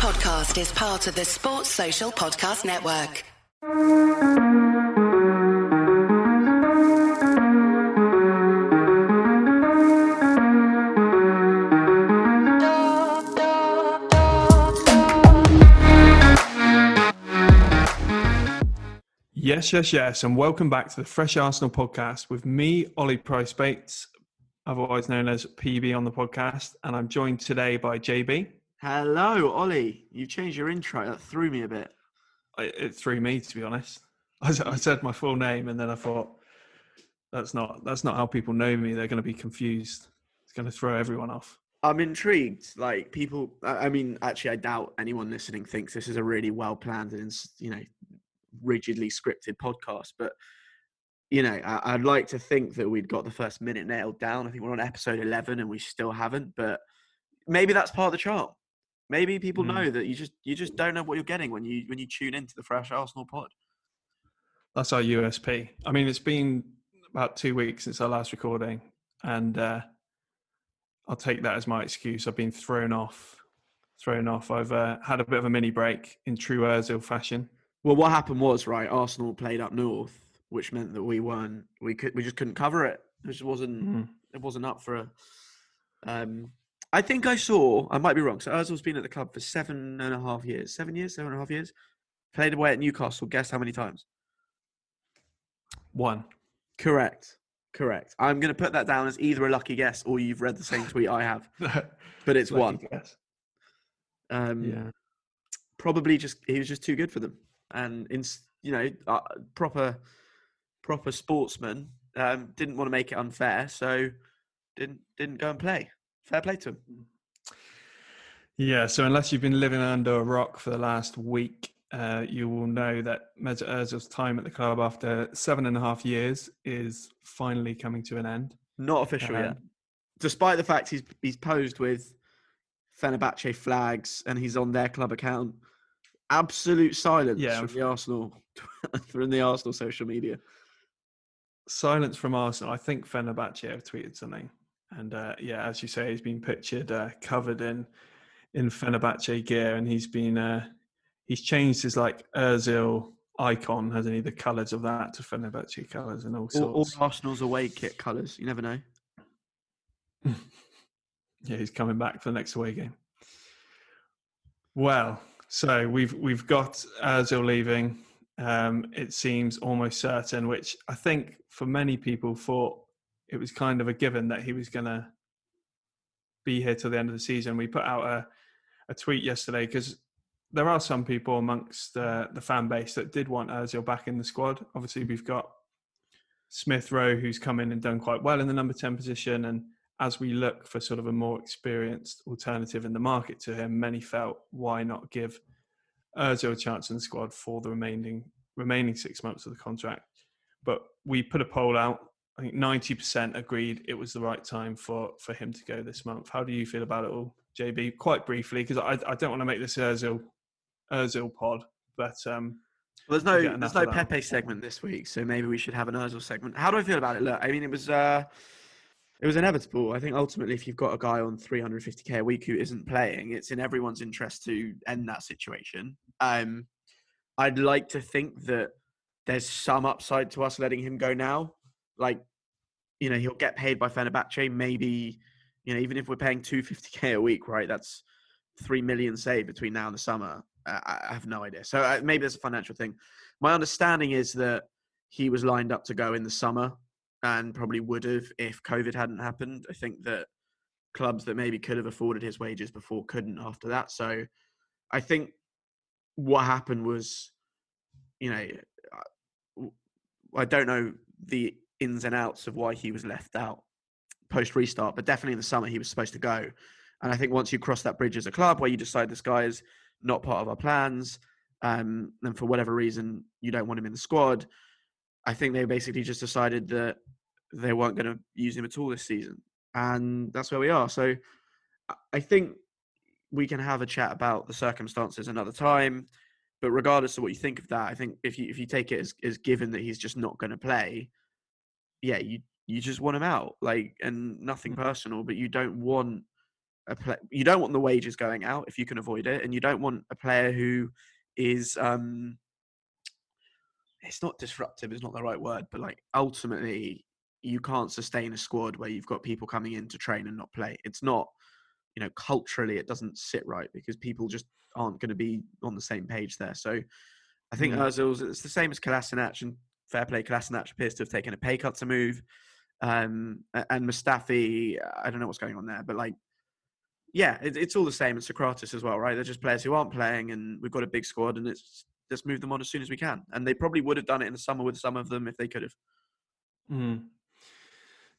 podcast is part of the Sports Social Podcast Network. Yes, yes, yes, and welcome back to the Fresh Arsenal podcast with me, Ollie Price Bates, otherwise known as PB on the podcast, and I'm joined today by JB. Hello, Ollie. You've changed your intro. That threw me a bit. I- It threw me, to be honest. I said my full name, and then I thought that's not that's not how people know me. They're going to be confused. It's going to throw everyone off. I'm intrigued. Like people, I I mean, actually, I doubt anyone listening thinks this is a really well planned and you know rigidly scripted podcast. But you know, I, I'd like to think that we'd got the first minute nailed down. I think we're on episode 11 and we still haven't. But maybe that's part of the charm. Maybe people Mm. know that you just you just don't know what you're getting when you when you tune into the Fresh Arsenal pod. That's our USP. I mean, it's been about two weeks since our last recording, and uh, I'll take that as my excuse. I've been thrown off. Thrown off. I've uh, had a bit of a mini break in true Ozil fashion. Well, what happened was right. Arsenal played up north, which meant that we weren't. We could. We just couldn't cover it. It just wasn't. Mhm. It wasn't up for a. Um, I think I saw. I might be wrong. So Ozil's been at the club for seven and a half years. Seven years. Seven and a half years. Played away at Newcastle. Guess how many times? One. Correct. Correct. I'm going to put that down as either a lucky guess or you've read the same tweet I have, but it's one. guess. Um, Yeah. probably just he was just too good for them, and in you know uh, proper proper sportsman um, didn't want to make it unfair, so didn't didn't go and play. Fair play to him. Yeah, so unless you've been living under a rock for the last week, uh, you will know that Mesut Ozil's time at the club after seven and a half years is finally coming to an end. Not official yet, Um, despite the fact he's he's posed with Fenerbahce flags and he's on their club account. Absolute silence Yeah, from the Arsenal from the Arsenal social media. Silence from Arsenal. I think Fenerbahce have tweeted something, and uh, yeah, as you say, he's been pictured uh, covered in in Fenerbahce gear, and he's been uh, he's changed his like Ozil icon, hasn't he? The colours of that to Fenerbahce colours and all All, all. Arsenal's away kit colours. You never know. Yeah, he's coming back for the next away game. Well, so we've we've got Ozil leaving. Um, it seems almost certain, which I think for many people thought it was kind of a given that he was going to be here till the end of the season. We put out a, a tweet yesterday because there are some people amongst the fan base that did want Ozil back in the squad. Obviously, we've got Smith Rowe, who's come in and done quite well in the number 10 position. And as we look for sort of a more experienced alternative in the market to him, many felt why not give Ozil a chance in the squad for the remaining remaining six months of the contract. But we put a poll out. I think 90% agreed it was the right time for, for him to go this month. How do you feel about it all, JB? Quite briefly, because I, I don't want to make this Ozil, Ozil pod, but um, Well, there's no there's no. Pepe segment this week, so maybe we should have an Ozil segment. How do I feel about it? Look, I mean, it was uh, it was inevitable. I think ultimately, if you've got a guy on 350k a week who isn't playing, it's in everyone's interest to end that situation. Um, I'd like to think that there's some upside to us letting him go now. Like, you know, he'll get paid by Fenerbahce. Maybe, you know, even if we're paying 250k a week, right? That's three million saved between now and the summer. I I have no idea. So uh, maybe there's a financial thing. My understanding is that he was lined up to go in the summer and probably would have if COVID hadn't happened. I think that clubs that maybe could have afforded his wages before couldn't after that. So I think what happened was, you know, uh, I don't know the ins and outs of why he was left out post restart, but definitely in the summer he was supposed to go. And I think once you cross that bridge as a club where you decide this guy is not part of our plans, um, and for whatever reason you don't want him in the squad, I think they basically just decided that they weren't going to use him at all this season, and that's where we are. So I- think we can have a chat about the circumstances another time. But regardless of what you think of that, I think if you if you take it as, as given that he's just not going to play, yeah, you you just want him out, like, and nothing personal, but you don't want a play, you don't want the wages going out if you can avoid it, and you don't want a player who is um, it's not disruptive. It's not the right word, but like ultimately, you can't sustain a squad where you've got people coming in to train and not play. It's not, you know, culturally it doesn't sit right because people just aren't going to be on the same page there. So I think mm. Ozil's it's the same as Kolasinac and fair play. Kolasinac appears to have taken a pay cut to move. Um, and Mustafi, I don't know what's going on there, but like, yeah, it, it's all the same. And Sokratis as well, right? They're just players who aren't playing, and we've got a big squad, and it's just move them on as soon as we can. And they probably would have done it in the summer with some of them if they could have. Mm.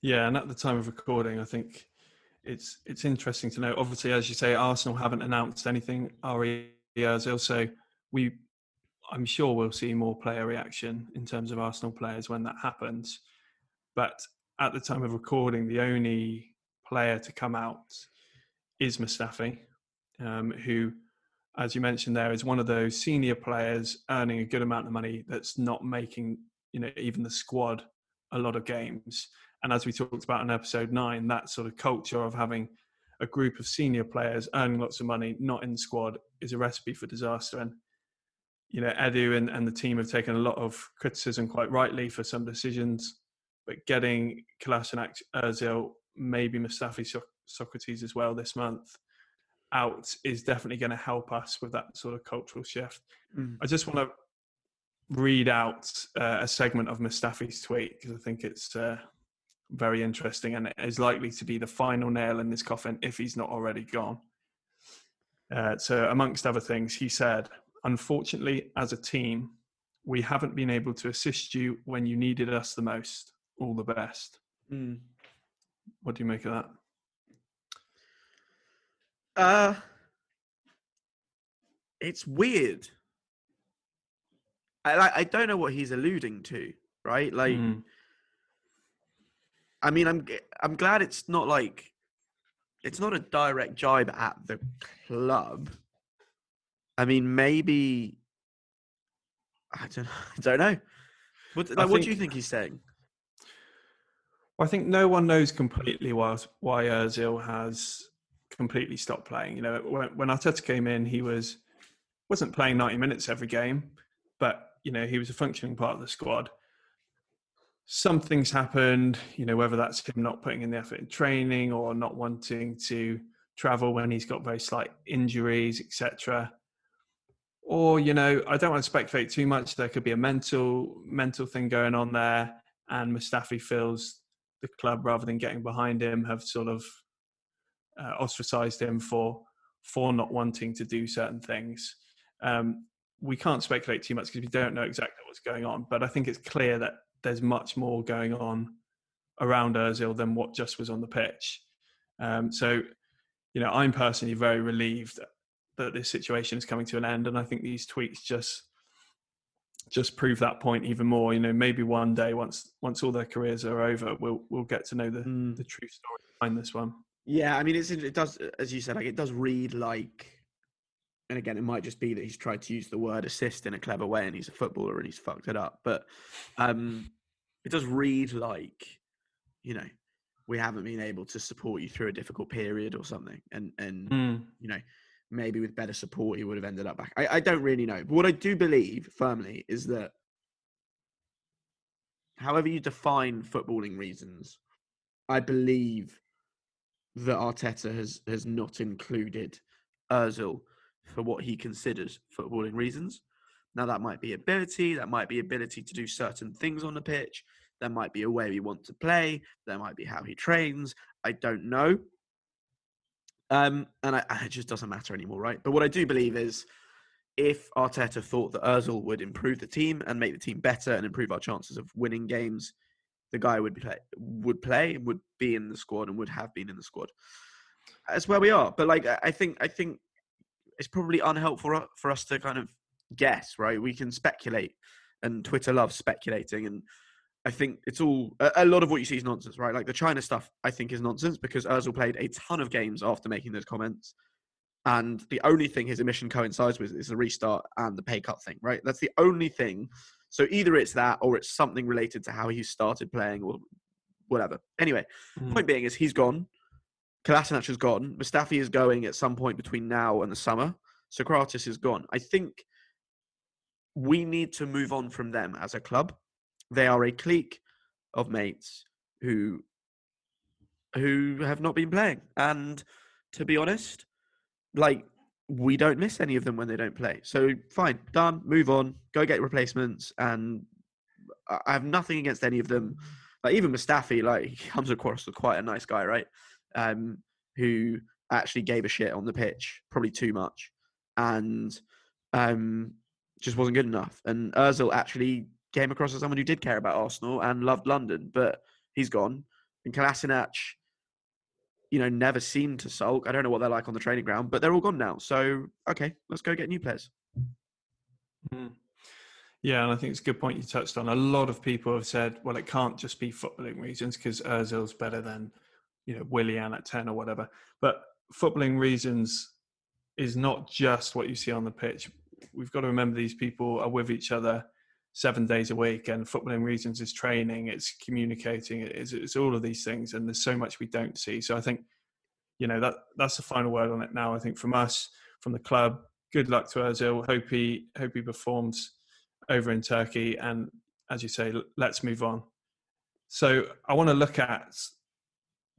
Yeah, and at the time of recording, I think it's it's interesting to know. Obviously, as you say, Arsenal haven't announced anything. Ari Ozil, so we, I'm sure we'll see more player reaction in terms of Arsenal players when that happens. But at the time of recording, the only player to come out is Mustafi, um, who, as you mentioned, there is one of those senior players earning a good amount of money that's not making you know even the squad a lot of games. And as we talked about in episode nine, that sort of culture of having a group of senior players earning lots of money, not in the squad, is a recipe for disaster. And you know, Edu and, and the team have taken a lot of criticism, quite rightly, for some decisions but getting Kolasinac, Ozil, maybe Mustafi Sokratis as well this month out is definitely going to help us with that sort of cultural shift. Mm. I just want to read out uh, a segment of Mustafi's tweet because I think it's uh, very interesting and it is likely to be the final nail in this coffin if he's not already gone. Uh, so, amongst other things, he said, Unfortunately, as a team, we haven't been able to assist you when you needed us the most all the best. Mm. What do you make of that? Uh, it's weird. I I don't know what he's alluding to, right? Like, mm. I mean, I'm I'm glad it's not like it's not a direct jibe at the club. I mean, maybe I don't I don't know. What, like, think, what do you think he's saying? I think no one knows mm. completely why why Özil has completely stopped playing. You know, when, when Arteta came in, he was wasn't playing 90 minutes every game, but you know he was a functioning part of the squad. Something's happened, you know, whether that's him not putting in the effort in training or not wanting to travel when he's got very slight injuries, etc. Or you know, I don't want to speculate too much. There could be a mental mental thing going on there, and Mustafi feels the club, rather than getting behind him, have sort of uh, ostracized him for for not wanting to do certain things. Um, we can't speculate too much because we don't know exactly what's going on. But I think it's clear that there's much more going on around Özil than what just was on the pitch. Um, so, you know, I'm personally very relieved that this situation is coming to an end, and I think these tweets just just prove that point even more. You know, maybe one day once once all their careers are over, we'll we'll get to know the mm. the true story behind this one. Yeah, I mean, it's it does as you said, like it does read like, and again, it might just be that he's tried to use the word assist in a clever way, and he's a footballer and he's fucked it up. But um, it does read like, you know, we haven't been able to support you through a difficult period or something, and and mm. you know maybe with better support he would have ended up back. I, I don't really know. But what I do believe firmly is that however you define footballing reasons, I believe that Arteta has has not included Özil for what he considers footballing reasons. Now that might be ability, that might be ability to do certain things on the pitch, there might be a way we want to play, there might be how he trains. I don't know. Um, and I, it just doesn't matter anymore, right? But what I do believe is if Arteta thought that Ozil would improve the team and make the team better and improve our chances of winning games, the guy would play, would play, would be in the squad, and would have been in the squad. That's where we are. But like, I think, I think it's probably unhelpful for us to kind of guess, right? We can speculate, and Twitter loves speculating, and I think it's all a, a, lot of what you see is nonsense, right? Like the China stuff, I think is nonsense because Özil played a ton of games after making those comments, and the only thing his emission coincides with is the restart and the pay cut thing, right? That's the only thing. So either it's that or it's something related to how he started playing or whatever. Anyway, mm. point being is he's gone. Kolasinac is gone. Mustafi is going at some point between now and the summer. Sokratis is gone. I think we need to move on from them as a club. They are a clique of mates who who have not been playing. And to be honest, like we don't miss any of them when they don't play. So fine, done, move on, go get replacements. And I have nothing against any of them. Like even Mustafi, like he comes across as quite a nice guy, right? Um, who actually gave a shit on the pitch, probably too much, and um, just wasn't good enough. And Özil actually came across as someone who did care about Arsenal and loved London, but he's gone. And Kolasinac, you know, never seemed to sulk. I don't know what they're like on the training ground, but they're all gone now. So okay, let's go get new players. Mm. Yeah, and I think it's a good point you touched on. A lot of people have said, well, it can't just be footballing reasons because Özil's better than, you know, Willian at 10 or whatever. But footballing reasons is not just what you see on the pitch. We've got to remember these people are with each other seven days a week, and footballing reasons is training, it's communicating, it's, it's all of these things. And there's so much we don't see. So I think, you know, that that's the final word on it now. I think from us, from the club, good luck to Özil. Hope he, hope he performs over in Turkey. And as you say, let's move on. So I want to look at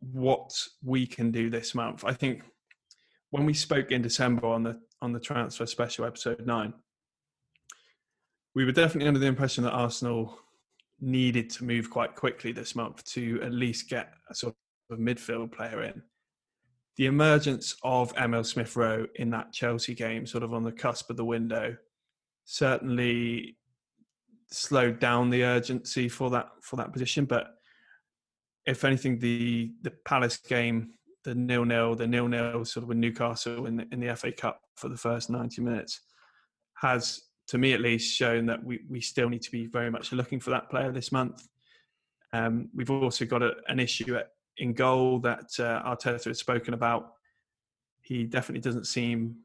what we can do this month. I think when we spoke in December on the on the transfer special episode nine, we were definitely under the impression that Arsenal needed to move quite quickly this month to at least get a sort of midfield player in. The emergence of Emil Smith Rowe in that Chelsea game, sort of on the cusp of the window, certainly slowed down the urgency for that for that position. But if anything, the the Palace game, the nil nil, the nil nil sort of with Newcastle in the, in the FA Cup for the first ninety minutes, has to me at least shown that we we still need to be very much looking for that player this month. Um, we've also got a, an issue at, in goal that uh, Arteta has spoken about. He definitely doesn't seem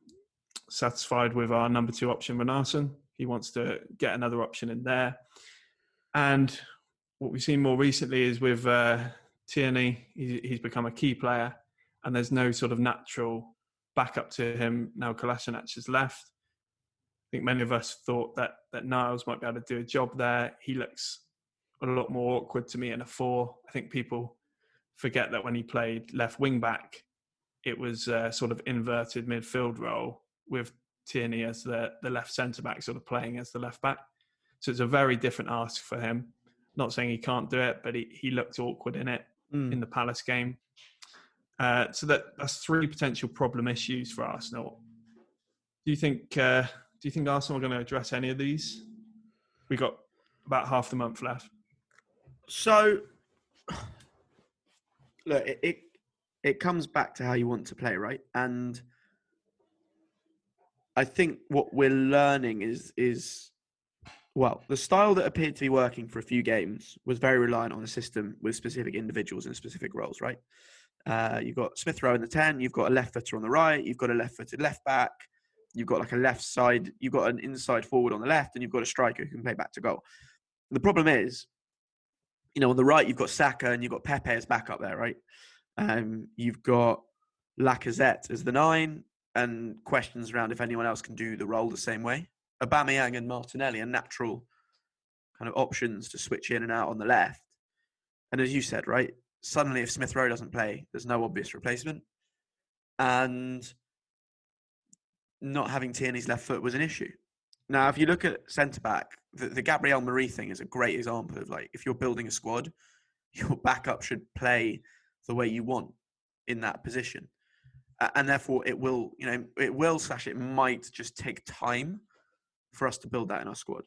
satisfied with our number two option, Runarsson. He wants to get another option in there. And what we've seen more recently is with uh, Tierney, he's, he's become a key player, and there's no sort of natural backup to him now. Kolasinac has left. I think many of us thought that that Niles might be able to do a job there. He looks a lot more awkward to me in a four. I think people forget that when he played left wing back, it was a sort of inverted midfield role with Tierney as the, the left centre back, sort of playing as the left back. So it's a very different ask for him. Not saying he can't do it, but he, he looked awkward in it mm. in the Palace game. Uh, so that that's three potential problem issues for Arsenal. Do you think? Uh, do you think Arsenal are going to address any of these? We got about half the month left. So, look, it, it it comes back to how you want to play, right? And I think what we're learning is is well, the style that appeared to be working for a few games was very reliant on a system with specific individuals and specific roles, right? Uh, you've got Smith Rowe in the 10, you've got a left footer on the right, you've got a left footed left back, you've got like a left side, you've got an inside forward on the left, and you've got a striker who can play back to goal. The problem is, you know, on the right, you've got Saka and you've got Pepe as backup there, right? Um, you've got Lacazette as the nine, and questions around if anyone else can do the role the same way. Aubameyang and Martinelli are natural kind of options to switch in and out on the left. And as you said, right, suddenly if Smith Rowe doesn't play, there's no obvious replacement. And not having Tierney's left foot was an issue. Now, if you look at centre back, the, the Gabriel Mari thing is a great example of like if you're building a squad, your backup should play the way you want in that position and therefore it will you know it will slash it might just take time for us to build that in our squad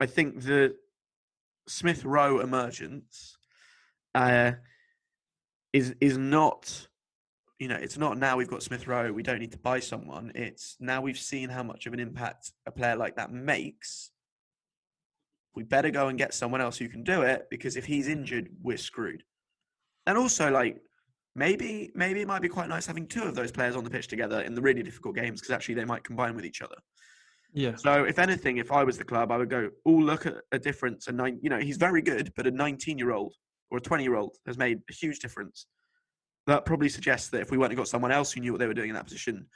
i think the smith rowe emergence uh, is is not you know it's not now we've got smith rowe we don't need to buy someone it's now we've seen how much of an impact a player like that makes we better go and get someone else who can do it because if he's injured we're screwed and also like maybe maybe it might be quite nice having two of those players on the pitch together in the really difficult games because actually they might combine with each other. Yeah. So if anything, if I was the club, I would go, oh look at a difference. And nine, you know, he's very good, but a 19 year old or a 20 year old has made a huge difference. That probably suggests that if we and got someone else who knew what they were doing in that position,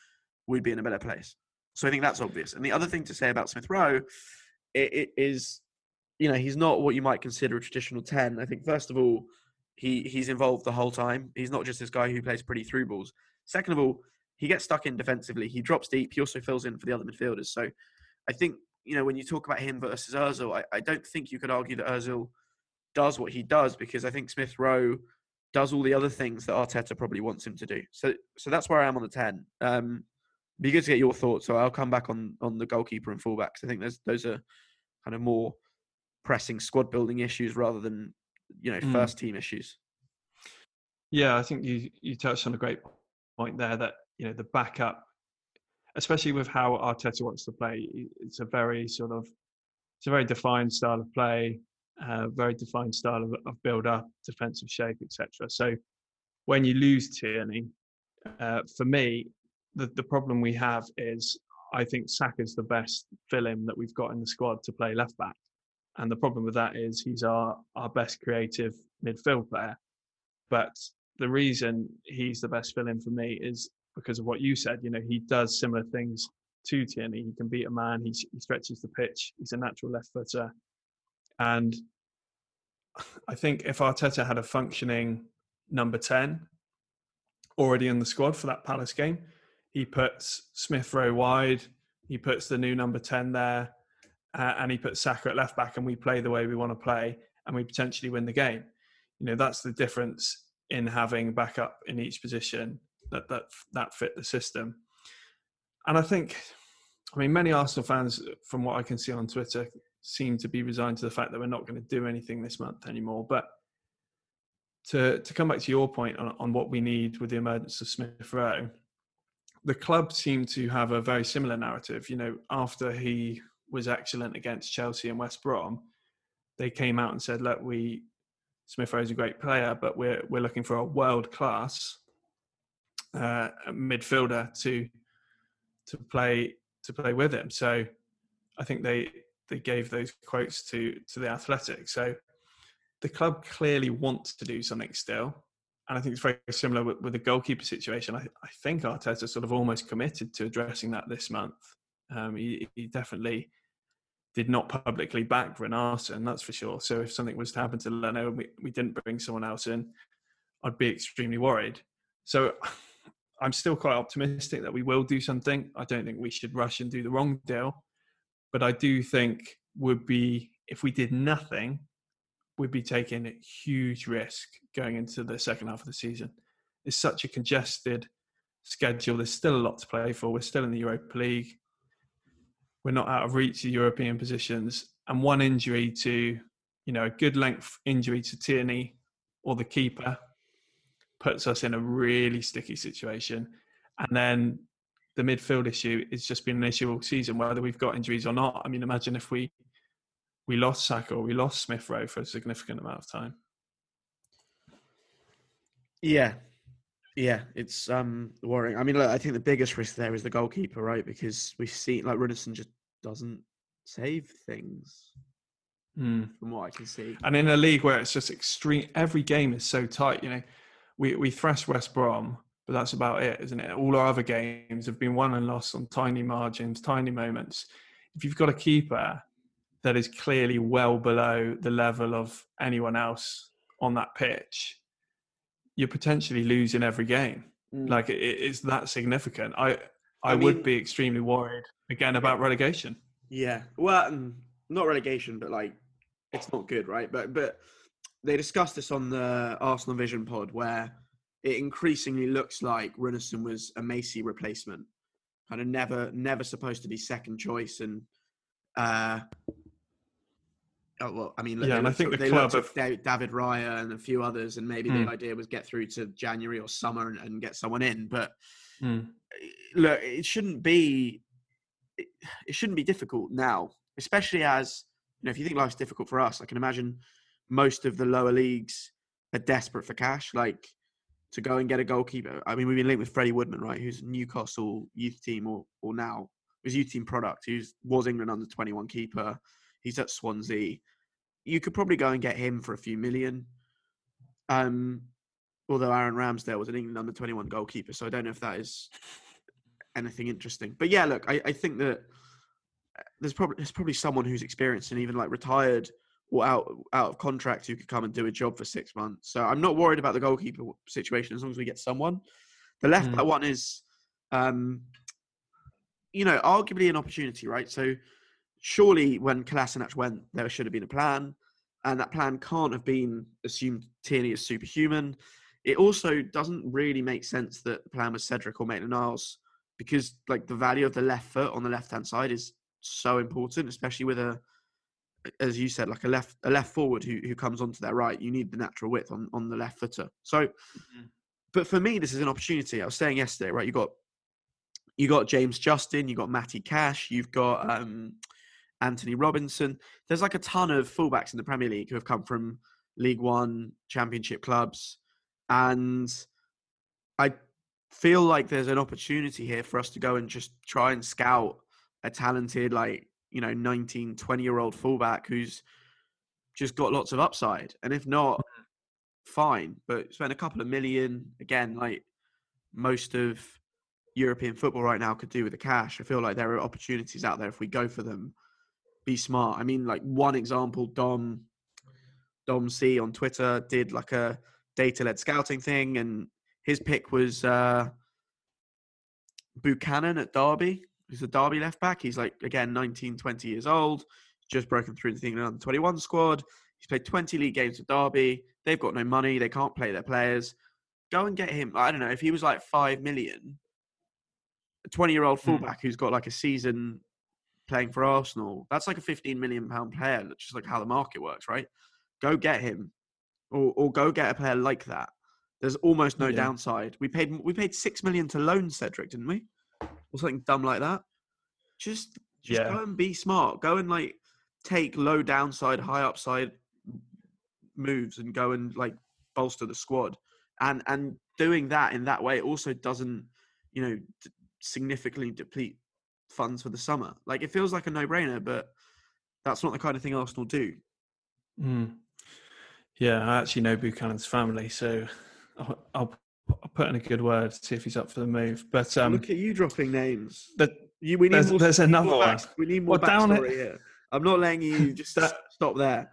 we'd be in a better place. So I think that's obvious. And the other thing to say about Smith Rowe it, it is, you know, he's not what you might consider a traditional ten. I think first of all, he he's involved the whole time. He's not just this guy who plays pretty through balls. Second of all, he gets stuck in defensively. He drops deep. He also fills in for the other midfielders. So I think you know when you talk about him versus Özil, I, I don't think you could argue that Özil does what he does because I think Smith Rowe does all the other things that Arteta probably wants him to do. So so that's where I am on the ten. Um, be good to get your thoughts. So I'll come back on on the goalkeeper and fullbacks. I think there's those are kind of more pressing squad building issues rather than you know mm. first team issues. Yeah, I think you you touched on a great point there that you know the backup, especially with how Arteta wants to play, it's a very sort of it's a very defined style of play, uh, very defined style of, of build up, defensive shape, etc. So when you lose Tierney, uh, for me, the, the problem we have is I think Saka's the best fill-in that we've got in the squad to play left back. And the problem with that is he's our, our best creative midfield player. But the reason he's the best fill-in for me is because of what you said. You know, he does similar things to Tierney. He can beat a man. He, he stretches the pitch. He's a natural left footer. And I think if Arteta had a functioning number 10 already in the squad for that Palace game, he puts Smith Rowe wide. He puts the new number 10 there. Uh, and he puts Saka at left back, and we play the way we want to play, and we potentially win the game. You know, that's the difference in having backup in each position that that that fit the system. And I think, I mean, many Arsenal fans, from what I can see on Twitter, seem to be resigned to the fact that we're not going to do anything this month anymore. But to to come back to your point on, on what we need with the emergence of Smith Rowe, the club seemed to have a very similar narrative. You know, after he was excellent against Chelsea and West Brom, they came out and said, "Look, we Smith Rowe is a great player, but we're we're looking for a world class uh, midfielder to to play to play with him." So, I think they they gave those quotes to to the Athletic. So, the club clearly wants to do something still and I think it's very similar with, with the goalkeeper situation. I, I, think Arteta sort of almost committed to addressing that this month. Um, he, he, definitely did not publicly back Runarsson, that's for sure. So if something was to happen to Leno and we, we didn't bring someone else in, I'd be extremely worried. So I'm still quite optimistic that we will do something. I don't think we should rush and do the wrong deal, but I do think would be if we did nothing, we'd be taking a huge risk going into the second half of the season. It's such a congested schedule. There's still a lot to play for. We're still in the Europa League. We're not out of reach of European positions. And one injury to, you know, a good length injury to Tierney or the keeper puts us in a really sticky situation. And then the midfield issue has just been an issue all season, whether we've got injuries or not. I mean, imagine if we we lost Saka or we lost Smith Rowe for a significant amount of time. Yeah, yeah, it's um worrying. I mean, look, I think the biggest risk there is the goalkeeper, right? Because we've seen like Runarsson just doesn't save things. Mm. From what I can see, and in a league where it's just extreme, every game is so tight. You know, we we thrash West Brom, but that's about it, isn't it? All our other games have been won and lost on tiny margins, tiny moments. If you've got a keeper that is clearly well below the level of anyone else on that pitch, you're potentially losing every game. Mm. Like it, it's that significant. I I, I mean, would be extremely worried again about relegation. Yeah, well, mm, not relegation, but like it's not good, right? But but they discussed this on the Arsenal Vision pod where it increasingly looks like Runarsson was a Macy replacement, kind of never never supposed to be second choice, and uh, Oh, well, I mean, yeah, and I think the club of David Raya and a few others, and maybe mm. the idea was get through to January or summer and, and get someone in. But mm. look, it shouldn't be it, it shouldn't be difficult now, especially as you know, if you think life's difficult for us, I can imagine most of the lower leagues are desperate for cash, like to go and get a goalkeeper. I mean, we've been linked with Freddie Woodman, right, who's Newcastle youth team or or now his youth team product, who's was England under twenty one keeper He's at Swansea. You could probably go and get him for a few million. Um, although Aaron Ramsdale was an England under 21 goalkeeper, so I don't know if that is anything interesting. But yeah, look, I, I think that uh, there's probably there's probably someone who's experienced and even like retired or out out of contract who could come and do a job for six months. So I'm not worried about the goalkeeper situation as long as we get someone. The left back mm. one is, um, you know, arguably an opportunity, right? So surely when Kolasinac went, there should have been a plan, and that plan can't have been assumed Tierney is superhuman. It also doesn't really make sense that the plan was Cedric or Maitland Niles because like the value of the left foot on the left hand side is so important, especially with a as you said, like a left a left forward who who comes onto their right. You need the natural width on on the left footer. So, mm-hmm. but for me, this is an opportunity. I was saying yesterday, right? You got you got James Justin, you got Matty Cash, you've got um, Antonee Robinson. There's like a ton of fullbacks in the Premier League who have come from League One, Championship clubs, and I feel like there's an opportunity here for us to go and just try and scout a talented, like, you know, 19, 20 year old fullback who's just got lots of upside. And if not, mm-hmm. fine. But spend a couple of million, again, like most of European football right now could do with the cash. I feel like there are opportunities out there if we go for them. Be smart. I mean, like one example, Dom Dom C on Twitter did like a data led scouting thing and his pick was uh, Buchanan at Derby. He's a Derby left back. He's like, again, 19, 20 years old, just broken through into the England 21 squad. He's played 20 league games with Derby. They've got no money. They can't play their players. Go and get him. I don't know. If he was like 5 million, a 20 year old hmm. fullback who's got like a season playing for Arsenal, that's like a 15 million pound player. That's just like how the market works, right? Go get him. Or, or go get a player like that. There's almost no yeah. downside. We paid we paid six million to loan Cedric, didn't we? Or something dumb like that. Just just yeah. go and be smart. Go and like take low downside, high upside moves and go and like bolster the squad. And and doing that in that way also doesn't, you know, d- significantly deplete funds for the summer. Like it feels like a no-brainer, but that's not the kind of thing Arsenal do. Mm. Yeah, I actually know Buchanan's family, so I'll, I'll, put in a good word to see if he's up for the move. But um, look at you dropping names. But you, we need there's, more, there's another one. we need more well, backstory here. I'm not letting you just that, stop there.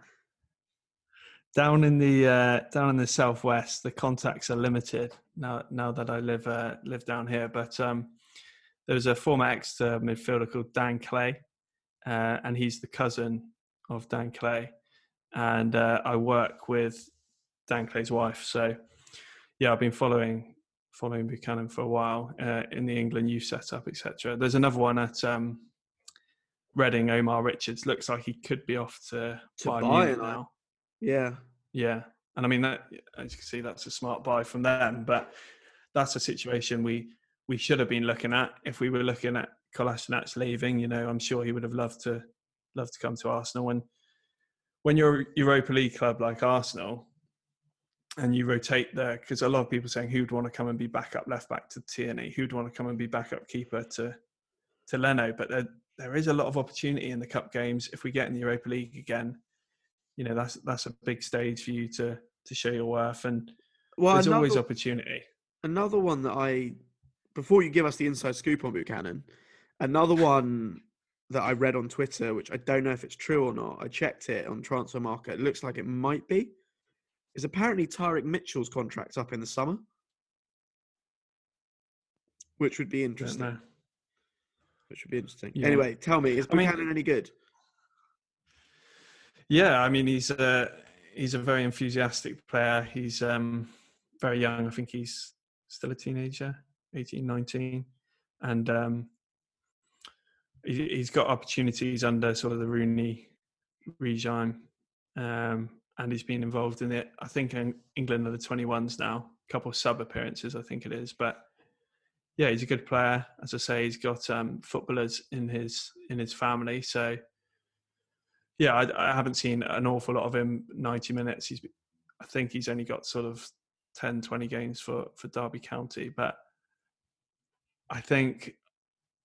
Down in the uh, down in the southwest, the contacts are limited now. Now that I live uh, live down here, but um, there's a former Exeter midfielder called Dan Clay, uh, and he's the cousin of Dan Clay, and uh, I work with Dan Clay's wife. So yeah, I've been following following Buchanan for a while uh, in the England youth setup, etc. There's another one at um, Reading. Omar Richards looks like he could be off to, to Bayern now. Yeah, yeah, and I mean that as you can see, that's a smart buy from them. But that's a situation we we should have been looking at if we were looking at Kolasinac leaving. You know, I'm sure he would have loved to loved to come to Arsenal. When when you're a Europa League club like Arsenal, and you rotate there because a lot of people saying who'd want to come and be backup left back to Tierney, who'd want to come and be backup keeper to to Leno, but there there is a lot of opportunity in the cup games. If we get in the Europa League again, you know that's that's a big stage for you to to show your worth, and well, there's another, always opportunity. Another one that I, before you give us the inside scoop on Buchanan, another one that I read on Twitter, which I don't know if it's true or not. I checked it on Transfermarkt. It looks like it might be is apparently Tyrick Mitchell's contract up in the summer, which would be interesting. Which would be interesting. Yeah. Anyway, tell me, is Buchanan I mean, any good? Yeah, I mean he's a he's a very enthusiastic player. He's um, very young. I think he's still a teenager, 18, 19. and um, he, has got opportunities under sort of the Rooney regime. Um, and he's been involved in it. I think in England are the 21s now, a couple of sub appearances, I think it is. But yeah, he's a good player. As I say, he's got um, footballers in his in his family. So yeah, I, I, haven't seen an awful lot of him 90 minutes. He's, I think he's only got sort of 10, 20 games for for Derby County, but I think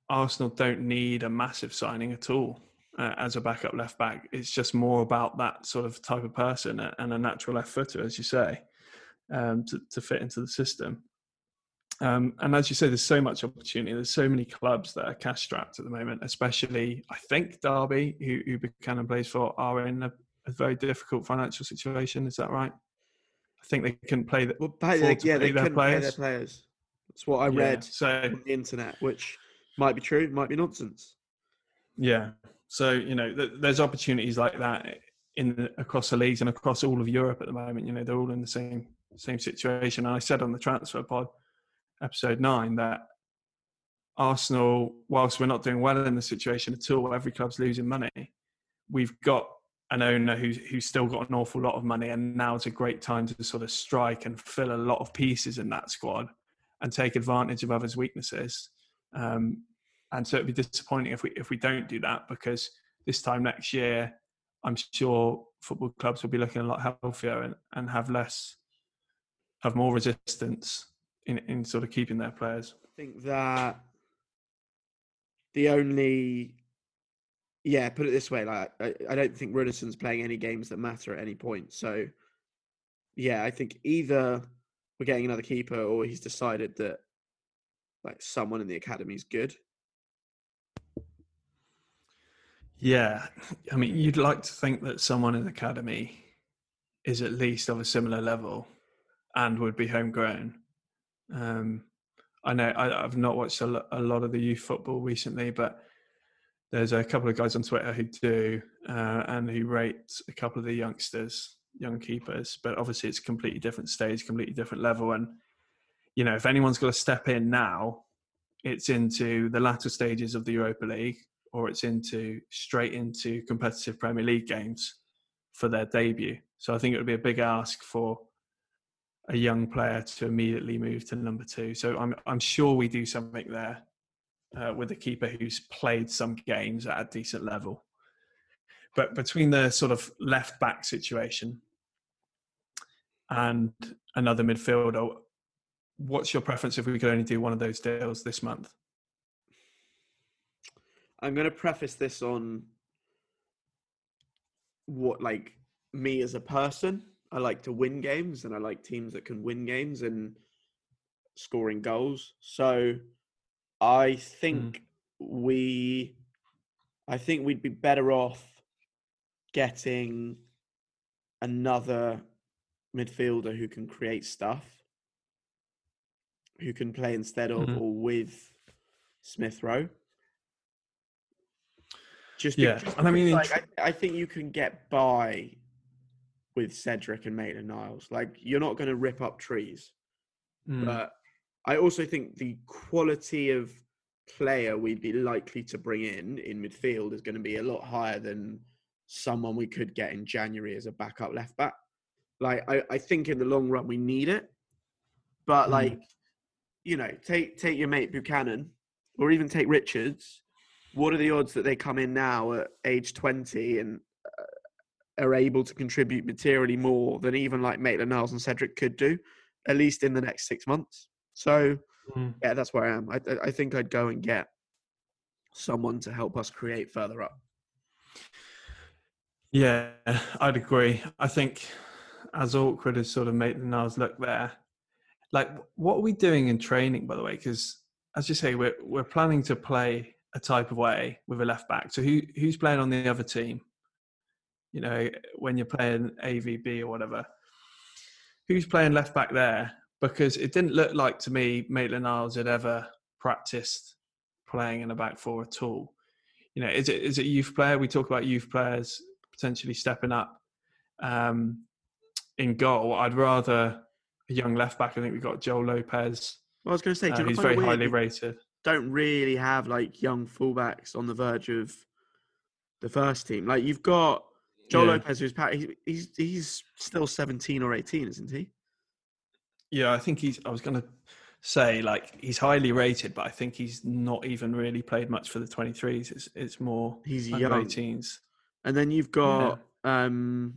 Arsenal don't need a massive signing at all uh, as a backup left back. It's just more about that sort of type of person and a natural left footer, as you say. um, to, to fit into the system. Um, and as you say, there's so much opportunity. There's so many clubs that are cash strapped at the moment, especially I think Derby, who, who Buchanan plays for, are in a, a, very difficult financial situation. Is that right? I think they couldn't play the, well, they, yeah, they couldn't players. pay their players. That's what I read yeah, so, on the internet, which might be true, might be nonsense. Yeah. So you know, th- there's opportunities like that in the, across the leagues and across all of Europe at the moment. You know, they're all in the same same situation. And I said on the transfer pod episode nine that Arsenal, whilst we're not doing well in the situation at all, every club's losing money. We've got an owner who's who's still got an awful lot of money, and now it's a great time to sort of strike and fill a lot of pieces in that squad and take advantage of others' weaknesses. Um, and so it'd be disappointing if we if we don't do that because this time next year, I'm sure football clubs will be looking a lot healthier and, and have less, have more resistance in in sort of keeping their players. I think that the only yeah, put it this way, like I, I don't think Runarsson's playing any games that matter at any point. So yeah, I think either we're getting another keeper or he's decided that like someone in the academy is good. Yeah, I mean, you'd like to think that someone in the academy is at least of a similar level and would be homegrown. Um, I know I, have not watched a, lot of the youth football recently, but there's a couple of guys on Twitter who do uh, and who rate a couple of the youngsters, young keepers. But obviously, it's a completely different stage, completely different level. And you know, if anyone's got to step in now, it's into the latter stages of the Europa League, or it's into straight into competitive Premier League games for their debut. So I think it would be a big ask for a young player to immediately move to number two. So I'm I'm sure we do something there uh, with a keeper who's played some games at a decent level. But between the sort of left back situation and another midfielder, what's your preference if we could only do one of those deals this month? I'm going to preface this on what, like, me as a person. I like to win games and I like teams that can win games and scoring goals. So I think mm. we, I think we'd be better off getting another midfielder who can create stuff, who can play instead of mm-hmm. or with Smith Rowe. Just yeah, because, and I mean, like, I, I, think you can get by with Cedric and Maitland Niles. Like, you're not going to rip up trees, mm. but I also think the quality of player we'd be likely to bring in in midfield is going to be a lot higher than someone we could get in January as a backup left back. Like, I, I think in the long run we need it, but mm. like, you know, take take your mate Buchanan, or even take Richards what are the odds that they come in now at age 20 and uh, are able to contribute materially more than even like Maitland Niles and Cedric could do, at least in the next six months? So, mm. yeah, that's where I am. I, I think I'd go and get someone to help us create further up. Yeah, I'd agree. I think as awkward as sort of Maitland Niles look there, like what are we doing in training, by the way? Because as you say, we're we're planning to play a type of way with a left back. So who who's playing on the other team? You know, when you're playing AVB or whatever, who's playing left back there? Because it didn't look like to me Maitland Niles had ever practiced playing in a back four at all. You know, is it is it youth player? We talk about youth players potentially stepping up um, in goal. I'd rather a young left back. I think we've got Joel Lopez. Well, I was going to say, uh, he's very highly rated don't really have like young fullbacks on the verge of the first team. Like you've got Joe yeah. Lopez, who's he's he's still seventeen or eighteen, isn't he? Yeah, I think he's. I was going to say like he's highly rated, but I think he's not even really played much for the twenty threes. It's it's more he's young 18s. And then you've got yeah. um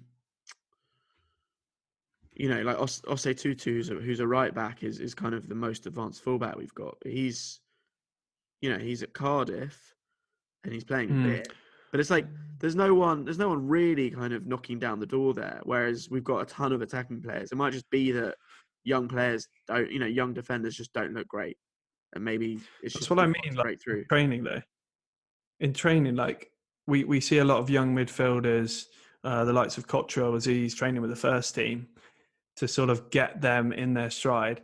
you know, like Os- Osei Tutu, who's a, who's a right back, is, is kind of the most advanced fullback we've got. He's you know, he's at Cardiff and he's playing mm. a bit. But it's like there's no one there's no one really kind of knocking down the door there. Whereas we've got a ton of attacking players. It might just be that young players don't, you know, young defenders just don't look great, and maybe it's That's just what I mean, like, through. training though. In training, like we, we see a lot of young midfielders, uh, the likes of Cottrell as he's training with the first team, to sort of get them in their stride.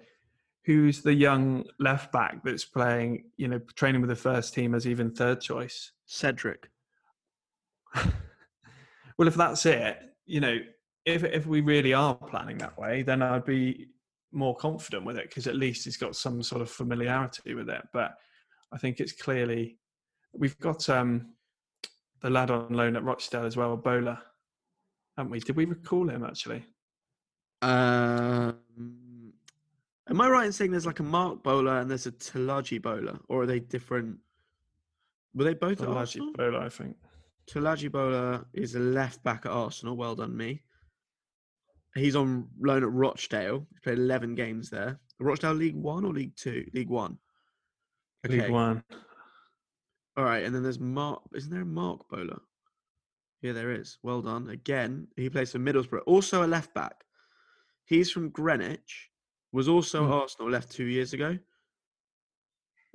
Who's the young left back that's playing, you know, training with the first team as even third choice? Cedric. well, if that's it, you know, if if we really are planning that way, then I'd be more confident with it because at least he's got some sort of familiarity with it. But I think it's clearly we've got um the lad on loan at Rochdale as well, Bola, haven't we? Did we recall him actually? Um, am I right in saying there's like a Mark Bola and there's a Tolaji Bola, or are they different? Were they both at Bolaji Arsenal? Bola, I think. Tolaji Bola is a left back at Arsenal. Well done, me. He's on loan at Rochdale. He's played 11 games there. Rochdale League One or League Two? League One. League One. All right, and then there's Mark. Isn't there a Mark Bola? Yeah, there is. Well done. Again, he plays for Middlesbrough. Also a left back. He's from Greenwich. Was also Hmm. Arsenal. Left two years ago.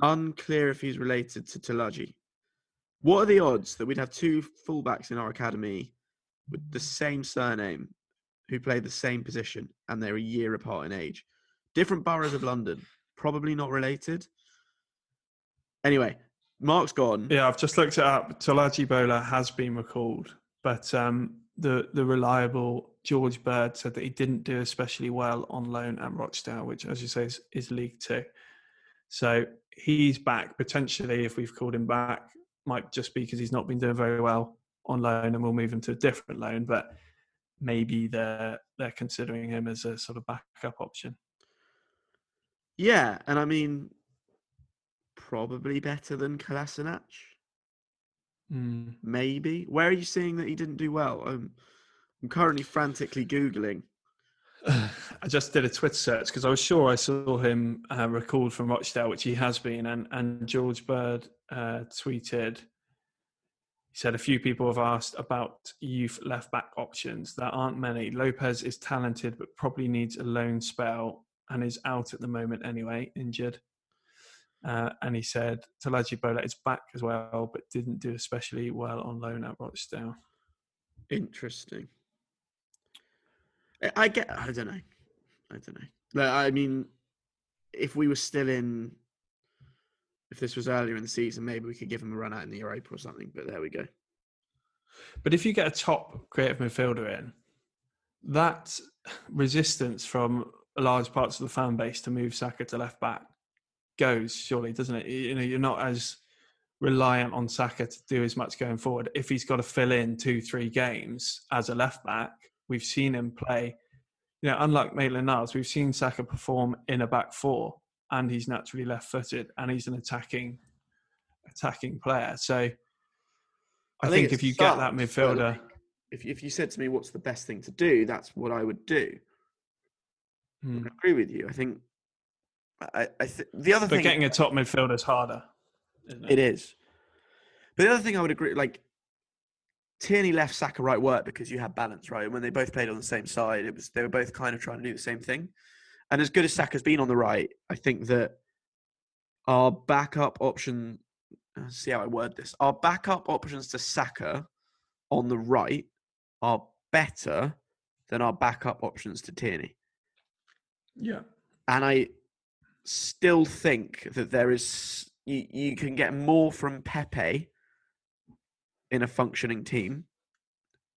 Unclear if he's related to Tolaji. What are the odds that we'd have two fullbacks in our academy with the same surname who play the same position and they're a year apart in age? Different boroughs of London. Probably not related. Anyway, Mark's gone. Yeah, I've just looked it up. Tolaji Bola has been recalled, but um, the the reliable George Bird said that he didn't do especially well on loan at Rochdale, which, as you say, is, is League Two. So he's back potentially. If we've called him back, might just be because he's not been doing very well on loan, and we'll move him to a different loan. But maybe they're they're considering him as a sort of backup option. Yeah, and I mean, probably better than Kolasinac. Mm. Maybe. Where are you seeing that he didn't do well? I'm, I'm currently frantically googling. I just did a Twitter search because I was sure I saw him uh, recalled from Rochdale, which he has been, and and George Bird uh, tweeted. He said a few people have asked about youth left back options. There aren't many. Lopez is talented, but probably needs a loan spell and is out at the moment anyway, injured. Uh, and he said Tolaji Bola is back as well, but didn't do especially well on loan at Rochdale. Interesting. I- get. I don't know. I don't know. I mean, if we were still in, if this was earlier in the season, maybe we could give him a run out in the Europa or something. But there we go. But if you get a top creative midfielder in, that resistance from large parts of the fan base to move Saka to left back goes, surely, doesn't it? You know, you're not as reliant on Saka to do as much going forward. If he's got to fill in two, three games as a left back, we've seen him play. You know, unlike Maitland Niles, we've seen Saka perform in a back four, and he's naturally left-footed, and he's an attacking, attacking player. So, I, I think think, if you get that midfielder, like, If if you said to me, "What's the best thing to do?" That's what I would do. Hmm. I agree with you. I think. I, I th- the other thing But thing getting a top midfielder is harder. Isn't it? It is. But the other thing I would agree, like Tierney left Saka right work because you had balance, right? When they both played on the same side, it was they were both kind of trying to do the same thing. And as good as Saka's been on the right, I think that our backup option. let's see how I word this. Our backup options to Saka on the right are better than our backup options to Tierney. Yeah. and I still think that there is you, you can get more from Pepe in a functioning team,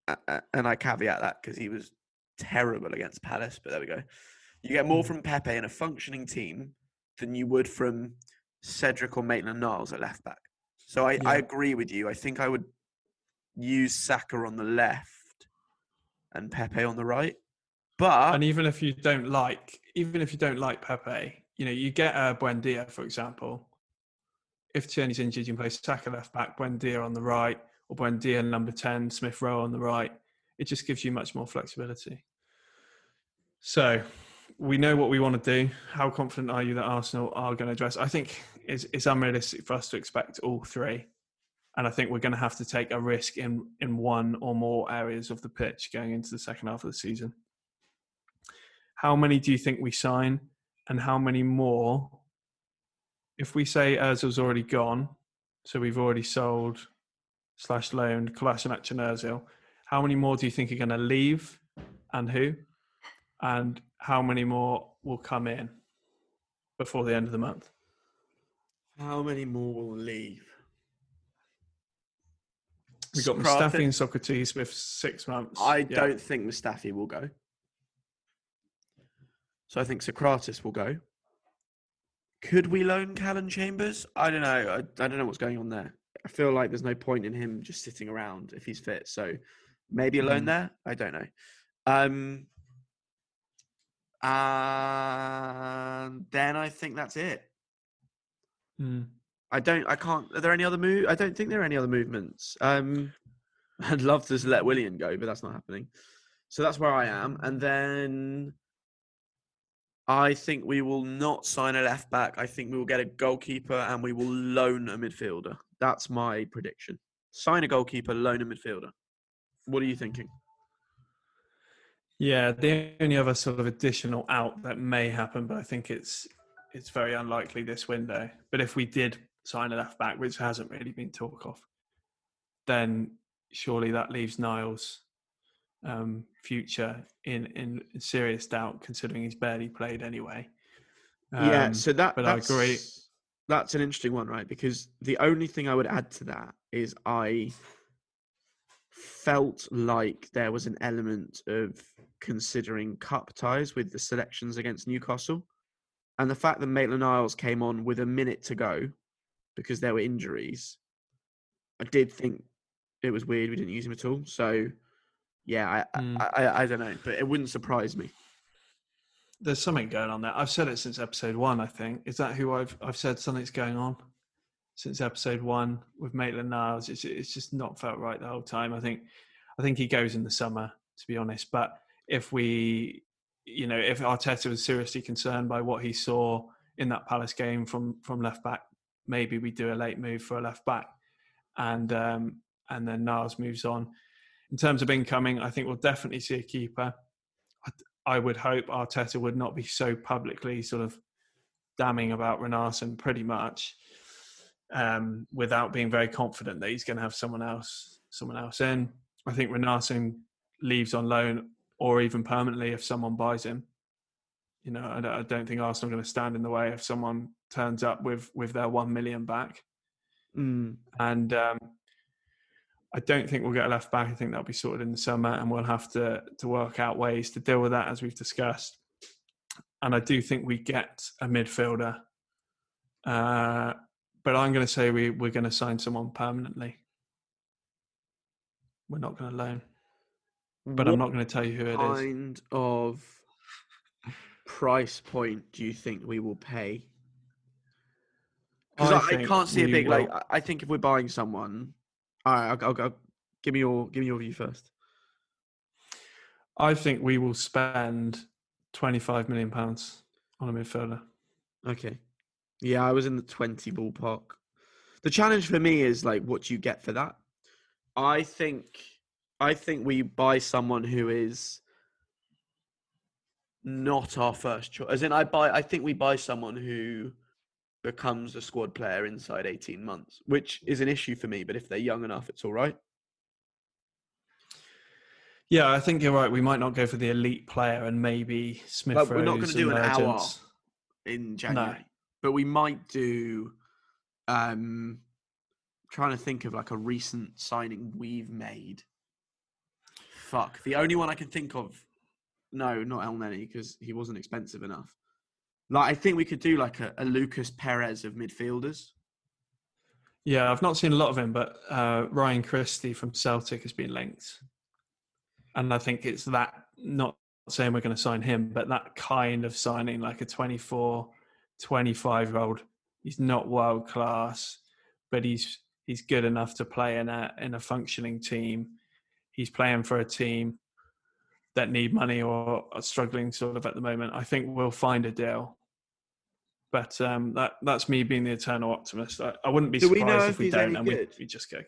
a- and I caveat that because he was terrible against Palace. But there we go. You get more hmm. from Pepe in a functioning team than you would from Cedric or Maitland Niles at left back. So I, I agree with you. I think I would use Saka on the left and Pepe on the right. But And even if you don't like, even if you don't like Pepe, you know, you get uh, Buendia, for example. If Tierney's injured, you can play Saka left back, Buendia on the right, or Buendia number 10, Smith Rowe on the right. It just gives you much more flexibility. So we know what we want to do. How confident are you that Arsenal are going to address? I think it's, it's unrealistic for us to expect all three. And I think we're going to have to take a risk in, in one or more areas of the pitch going into the second half of the season. how many do you think we sign, and how many more? If we say Özil's already gone, so we've already sold slash loaned Kolasinac and Özil, how many more do you think are going to leave, and who? And how many more will come in before the end of the month? How many more will leave? We've got Mustafi and Sokratis with six months. I Yeah. don't think Mustafi will go. So I think Sokratis will go. Could we loan Calum Chambers? I don't know. I, I don't know what's going on there. I feel like there's no point in him just sitting around if he's fit. So maybe a loan Mm. there. I don't know. Um, and then I think that's it. Mm. I don't. I can't. Are there any other move? I don't think there are any other movements. Um, I'd love to just let Willian go, but that's not happening. So that's where I am, and then I think we will not sign a left back. I think we will get a goalkeeper, and we will loan a midfielder. That's my prediction. Sign a goalkeeper, loan a midfielder. What are you thinking? Yeah, the only other sort of additional out that may happen, but I think it's it's very unlikely this window. But if we did sign a left back, which hasn't really been talk of, then surely that leaves Niles' um, future in in serious doubt, considering he's barely played anyway. yeah, Um, so that but I agree. That's an interesting one, right? Because the only thing I would add to that is I felt like there was an element of considering cup ties with the selections against Newcastle, and the fact that Maitland Niles came on with a minute to go because there were injuries. I did think it was weird we didn't use him at all. So, yeah, I, Mm. I, I, I don't know, but it wouldn't surprise me. there's something going on there. I've said it since episode one. I think is that who I've I've said something's going on since episode one with Maitland Niles. It's it's just not felt right the whole time. I think I think he goes in the summer to be honest. But if we, you know, if Arteta was seriously concerned by what he saw in that Palace game from from left back, maybe we do a late move for a left back, and um, and then Niles moves on. In terms of incoming, I think we'll definitely see a keeper. I would hope Arteta would not be so publicly sort of damning about Runarsson pretty much um, without being very confident that he's going to have someone else someone else in. I think Runarsson leaves on loan or even permanently if someone buys him. You know, I don't, I don't think Arsenal are going to stand in the way if someone turns up with with their one million back. Mm. And um, I don't think we'll get a left back. I think that'll be sorted in the summer, and we'll have to to work out ways to deal with that as we've discussed. And I do think we get a midfielder, uh, but I'm going to say we we're going to sign someone permanently. We're not going to loan, but I'm not going to tell you who it is. kind of price point do you think we will pay? Because I I, I can't see a big like. will- I- I think if we're buying someone, all right, I'll, I'll, I'll give me your give me your view first. I think we will spend 25 million pounds on a midfielder. Okay, yeah, I was in the twenty ballpark. The challenge for me is like, what do you get for that? I think, I think we buy someone who is not our first choice. As in, I buy. I think we buy someone who becomes a squad player inside eighteen months, which is an issue for me. But if they're young enough, it's all right. Yeah, I think you're right. We might not go for the elite player and maybe Smith Like, we're not gonna do an hour. in January. But we might do um trying to think of like a recent signing we've made. Fuck. The only one I can think of no, not Elneny, because he wasn't expensive enough. Like I think we could do like a, a Lucas Perez of midfielders. Yeah, I've not seen a lot of him, but uh, Ryan Christie from Celtic has been linked. And I think it's that, not saying we're going to sign him, but that kind of signing, like a 24, 25 year old. He's not world class, but he's he's good enough to play in a in a functioning team. He's playing for a team that need money or are struggling sort of at the moment. I think we'll find a deal. But um, that that's me being the eternal optimist. I, I wouldn't be Do surprised if, if we don't and we, we just go.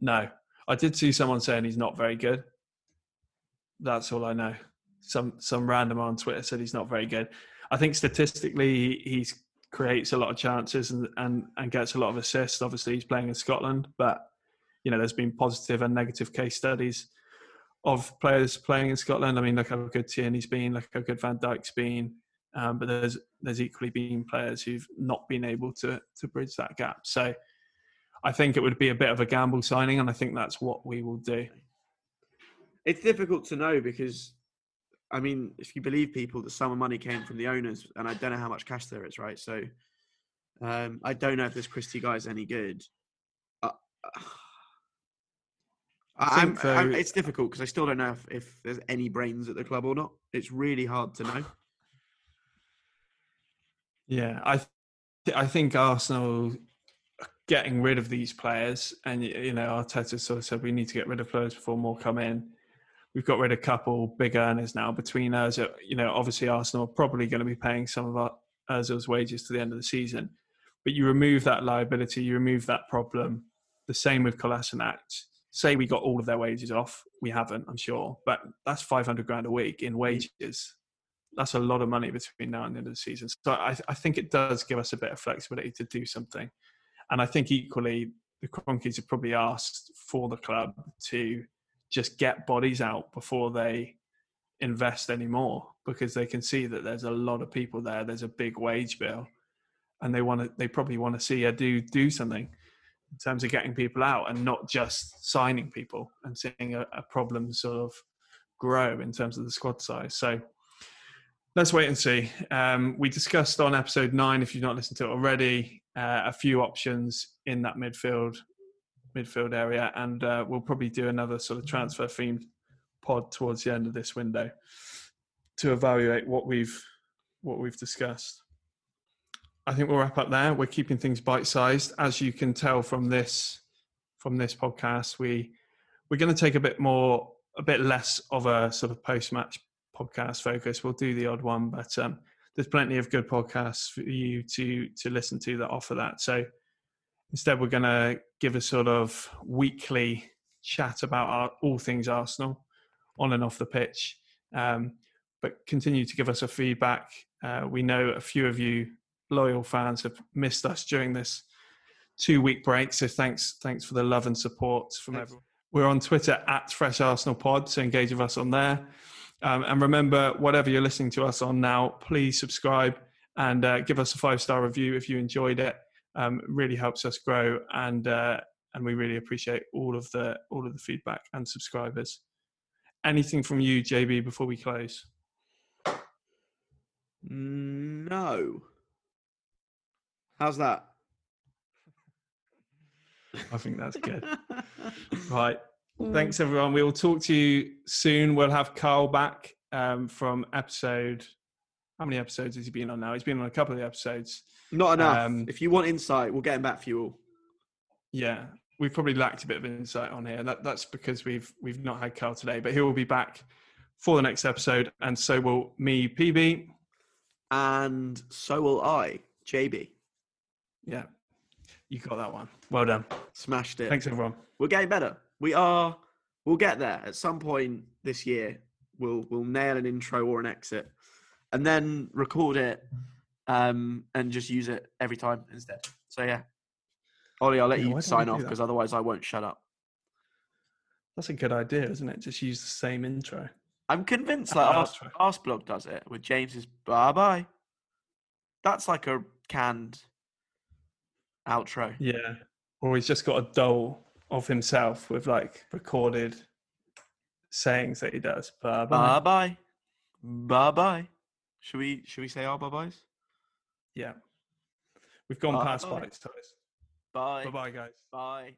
No, I did see someone saying he's not very good. That's all I know. some some random on Twitter said he's not very good. I think statistically he creates a lot of chances and, and and gets a lot of assists. Obviously, he's playing in Scotland, but you know there's been positive and negative case studies of players playing in Scotland. I mean, look how good Tierney's been, look how good Van Dijk's been. Um, but there's there's equally been players who've not been able to to bridge that gap. So I think it would be a bit of a gamble signing, and I think that's what we will do. It's difficult to know because, I mean, if you believe people, the summer money came from the owners, and I don't know how much cash there is, right? So um, I don't know if this Christie guy is any good. Uh, I I'm, think, I'm, it's difficult because I still don't know if, if there's any brains at the club or not. It's really hard to know. Yeah, I th- I think Arsenal getting rid of these players, and you know, Arteta sort of said we need to get rid of players before more come in. We've got rid of a couple big earners now between us. uh, You know, obviously Arsenal are probably going to be paying some of our Özil's wages to the end of the season, but you remove that liability, you remove that problem. The same with Kolasinac. Say we got all of their wages off, we haven't, I'm sure, but that's 500 grand a week in wages that's a lot of money between now and the end of the season. So I, I think it does give us a bit of flexibility to do something. And I think equally, the Kroenkes have probably asked for the club to just get bodies out before they invest anymore because they can see that there's a lot of people there. There's a big wage bill, and they want to. They probably want to see a do do something in terms of getting people out and not just signing people and seeing a, a problem sort of grow in terms of the squad size. So let's wait and see. Um, we discussed on episode nine, if you've not listened to it already, uh, a few options in that midfield midfield area, and uh, we'll probably do another sort of transfer themed pod towards the end of this window to evaluate what we've what we've discussed. I think we'll wrap up there. We're keeping things bite sized, as you can tell from this from this podcast. We we're going to take a bit more, a bit less of a sort of post match podcast focus. We'll do the odd one, but um, there's plenty of good podcasts for you to to listen to that offer that. So instead, we're going to give a sort of weekly chat about our, all things Arsenal on and off the pitch. Um, but continue to give us a feedback. Uh, we know a few of you loyal fans have missed us during this two week break. So thanks, thanks for the love and support from Thanks. everyone. We're on Twitter at Fresh Arsenal Pod, so engage with us on there. Um, and remember, whatever you're listening to us on now, please subscribe and uh, give us a five star review if you enjoyed it. Um, it really helps us grow, and uh, and we really appreciate all of the all of the feedback and subscribers. Anything from you, JB, before we close? No. How's that? I think that's good. right. Thanks, everyone. We will talk to you soon. We'll have Carl back um, from episode. How many episodes has he been on now? He's been on a couple of episodes. Not enough. Um, if you want insight, we'll get him back for you all. Yeah, we've probably lacked a bit of insight on here. That, that's because we've we've not had Carl today, but he will be back for the next episode, and so will me, PB. And so will I, JB. Yeah, you got that one. Well done. Smashed it. Thanks, everyone. We're getting better. We are. We'll get there at some point this year. We'll we'll nail an intro or an exit, and then record it, um, and just use it every time instead. So yeah, Ollie, I'll let Yeah, you sign off because otherwise I won't shut up. That's a good idea, isn't it? Just use the same intro. I'm convinced like Ars- outro. Arsblog does it with James's bye bye. That's like a canned outro. Yeah. Or he's just got a doll of himself with like recorded sayings that he does. Bye Bye bye. bye. Bye. Should we should we say our bye byes? Yeah. We've gone Bye past bye. bites, Toys. Bye. Bye bye, guys. Bye.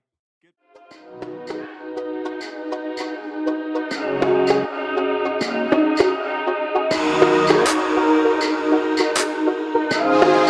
Thank